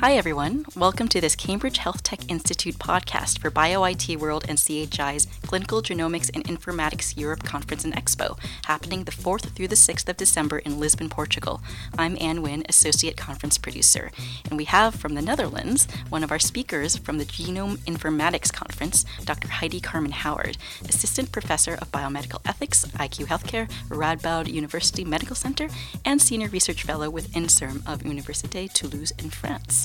Hi, everyone. Welcome to this Cambridge Health Tech Institute podcast for BioIT World and CHI's Clinical Genomics and Informatics Europe Conference and Expo, happening the 4th through the 6th of December in Lisbon, Portugal. I'm Anne Wynn, Associate Conference Producer, and we have from the Netherlands one of our speakers from the Genome Informatics Conference, Dr. Heidi Carmen Howard, Assistant Professor of Biomedical Ethics, IQ Healthcare, Radboud University Medical Center, and Senior Research Fellow with INSERM of Université Toulouse in France.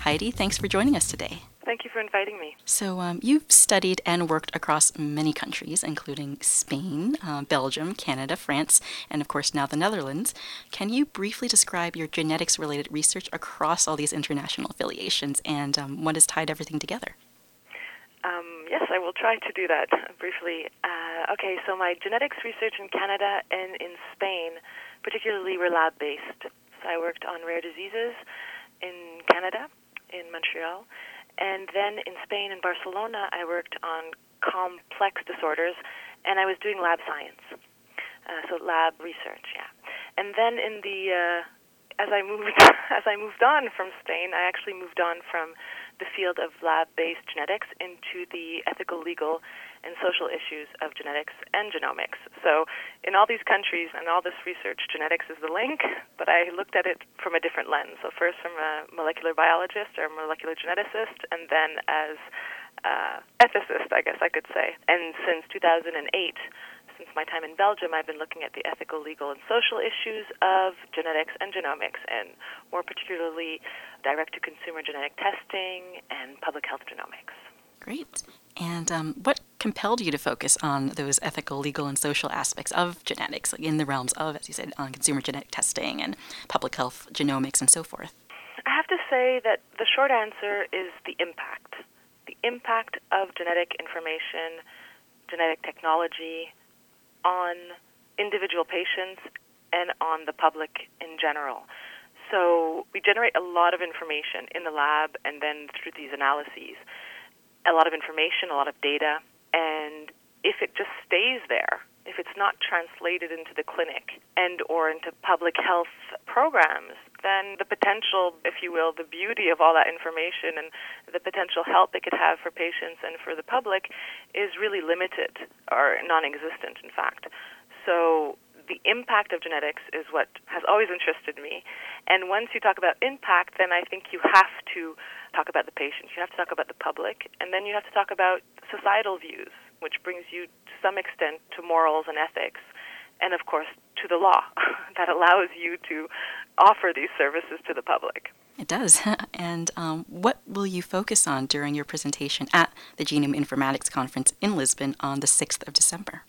Heidi, thanks for joining us today. Thank you for inviting me. So, um, you've studied and worked across many countries, including Spain, uh, Belgium, Canada, France, and of course now the Netherlands. Can you briefly describe your genetics related research across all these international affiliations and um, what has tied everything together? Um, yes, I will try to do that briefly. Uh, okay, so my genetics research in Canada and in Spain, particularly, were lab based. So I worked on rare diseases in Canada, in Montreal. And then in Spain, in Barcelona, I worked on complex disorders, and I was doing lab science, uh, so lab research, yeah. And then in the uh, as I moved as I moved on from Spain, I actually moved on from the field of lab-based genetics into the ethical, legal, and social issues of genetics and genomics. So, in all these countries and all this research, genetics is the link, but I looked at it from a different lens. So, first from a molecular biologist or molecular geneticist, and then as uh, ethicist, I guess I could say. And since 2008, since my time in Belgium, I've been looking at the ethical, legal, and social issues of genetics and genomics, and more particularly direct to consumer genetic testing and public health genomics. Great. And um, what compelled you to focus on those ethical, legal, and social aspects of genetics in the realms of, as you said, on consumer genetic testing and public health genomics and so forth? I have to say that the short answer is the impact. The impact of genetic information, genetic technology on individual patients and on the public in general. So we generate a lot of information in the lab and then through these analyses a lot of information, a lot of data, and if it just stays there, if it's not translated into the clinic and or into public health programs, then the potential, if you will, the beauty of all that information and the potential help it could have for patients and for the public is really limited or non-existent, in fact. So the impact of genetics is what has always interested me. And once you talk about impact, then I think you have to talk about the patients, you have to talk about the public, and then you have to talk about societal views, which brings you to some extent to morals and ethics, and of course to the law that allows you to offer these services to the public. It does. And um, what will you focus on during your presentation at the Genome Informatics Conference in Lisbon on the 6th of December?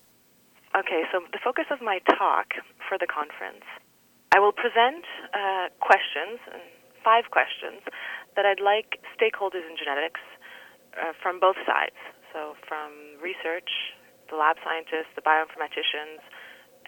Okay, so the focus of my talk for the conference, I will present uh, questions, five questions, that I'd like stakeholders in genetics uh, from both sides. So, from research, the lab scientists, the bioinformaticians,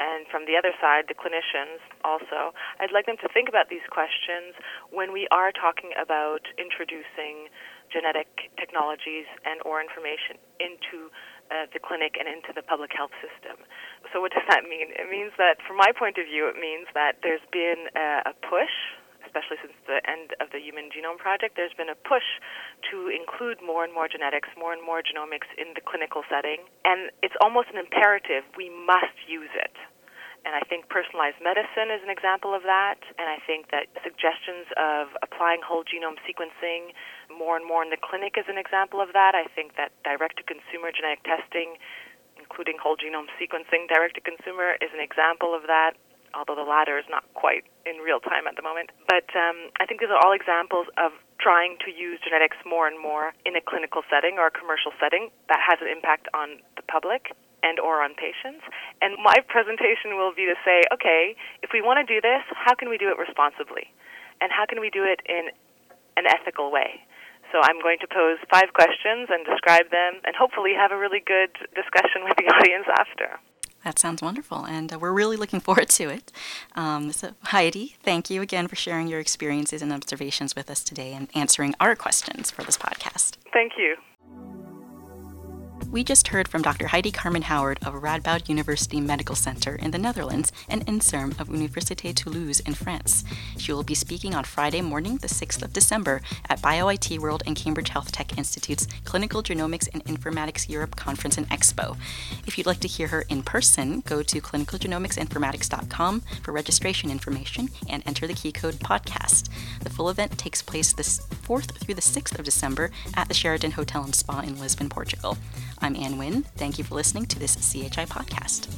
and from the other side, the clinicians also. I'd like them to think about these questions when we are talking about introducing genetic technologies and or information into uh, the clinic and into the public health system. So, what does that mean? It means that, from my point of view, it means that there's been a, push, especially since the end of the Human Genome Project, there's been a push to include more and more genetics, more and more genomics in the clinical setting. And it's almost an imperative. We must use it. And I think personalized medicine is an example of that. And I think that suggestions of applying whole genome sequencing more and more in the clinic is an example of that. I think that direct to consumer genetic testing, including whole genome sequencing direct to consumer, is an example of that, although the latter is not quite in real time at the moment. But um, I think these are all examples of trying to use genetics more and more in a clinical setting or a commercial setting that has an impact on the public and or on patients. And my presentation will be to say, okay, if we want to do this, how can we do it responsibly? And how can we do it in an ethical way? So I'm going to pose five questions and describe them and hopefully have a really good discussion with the audience after. That sounds wonderful, and uh, we're really looking forward to it. Um, so, Heidi, thank you again for sharing your experiences and observations with us today and answering our questions for this podcast. Thank you. We just heard from Dr. Heidi Carmen Howard of Radboud University Medical Center in the Netherlands and INSERM of Université Toulouse in France. She will be speaking on Friday morning, the 6th of December, at BioIT World and Cambridge Health Tech Institute's Clinical Genomics and Informatics Europe Conference and Expo. If you'd like to hear her in person, go to clinicalgenomicsinformatics.com for registration information and enter the key code podcast. The full event takes place the 4th through the 6th of December at the Sheraton Hotel and Spa in Lisbon, Portugal. I'm Ann Wynn. Thank you for listening to this CHI podcast.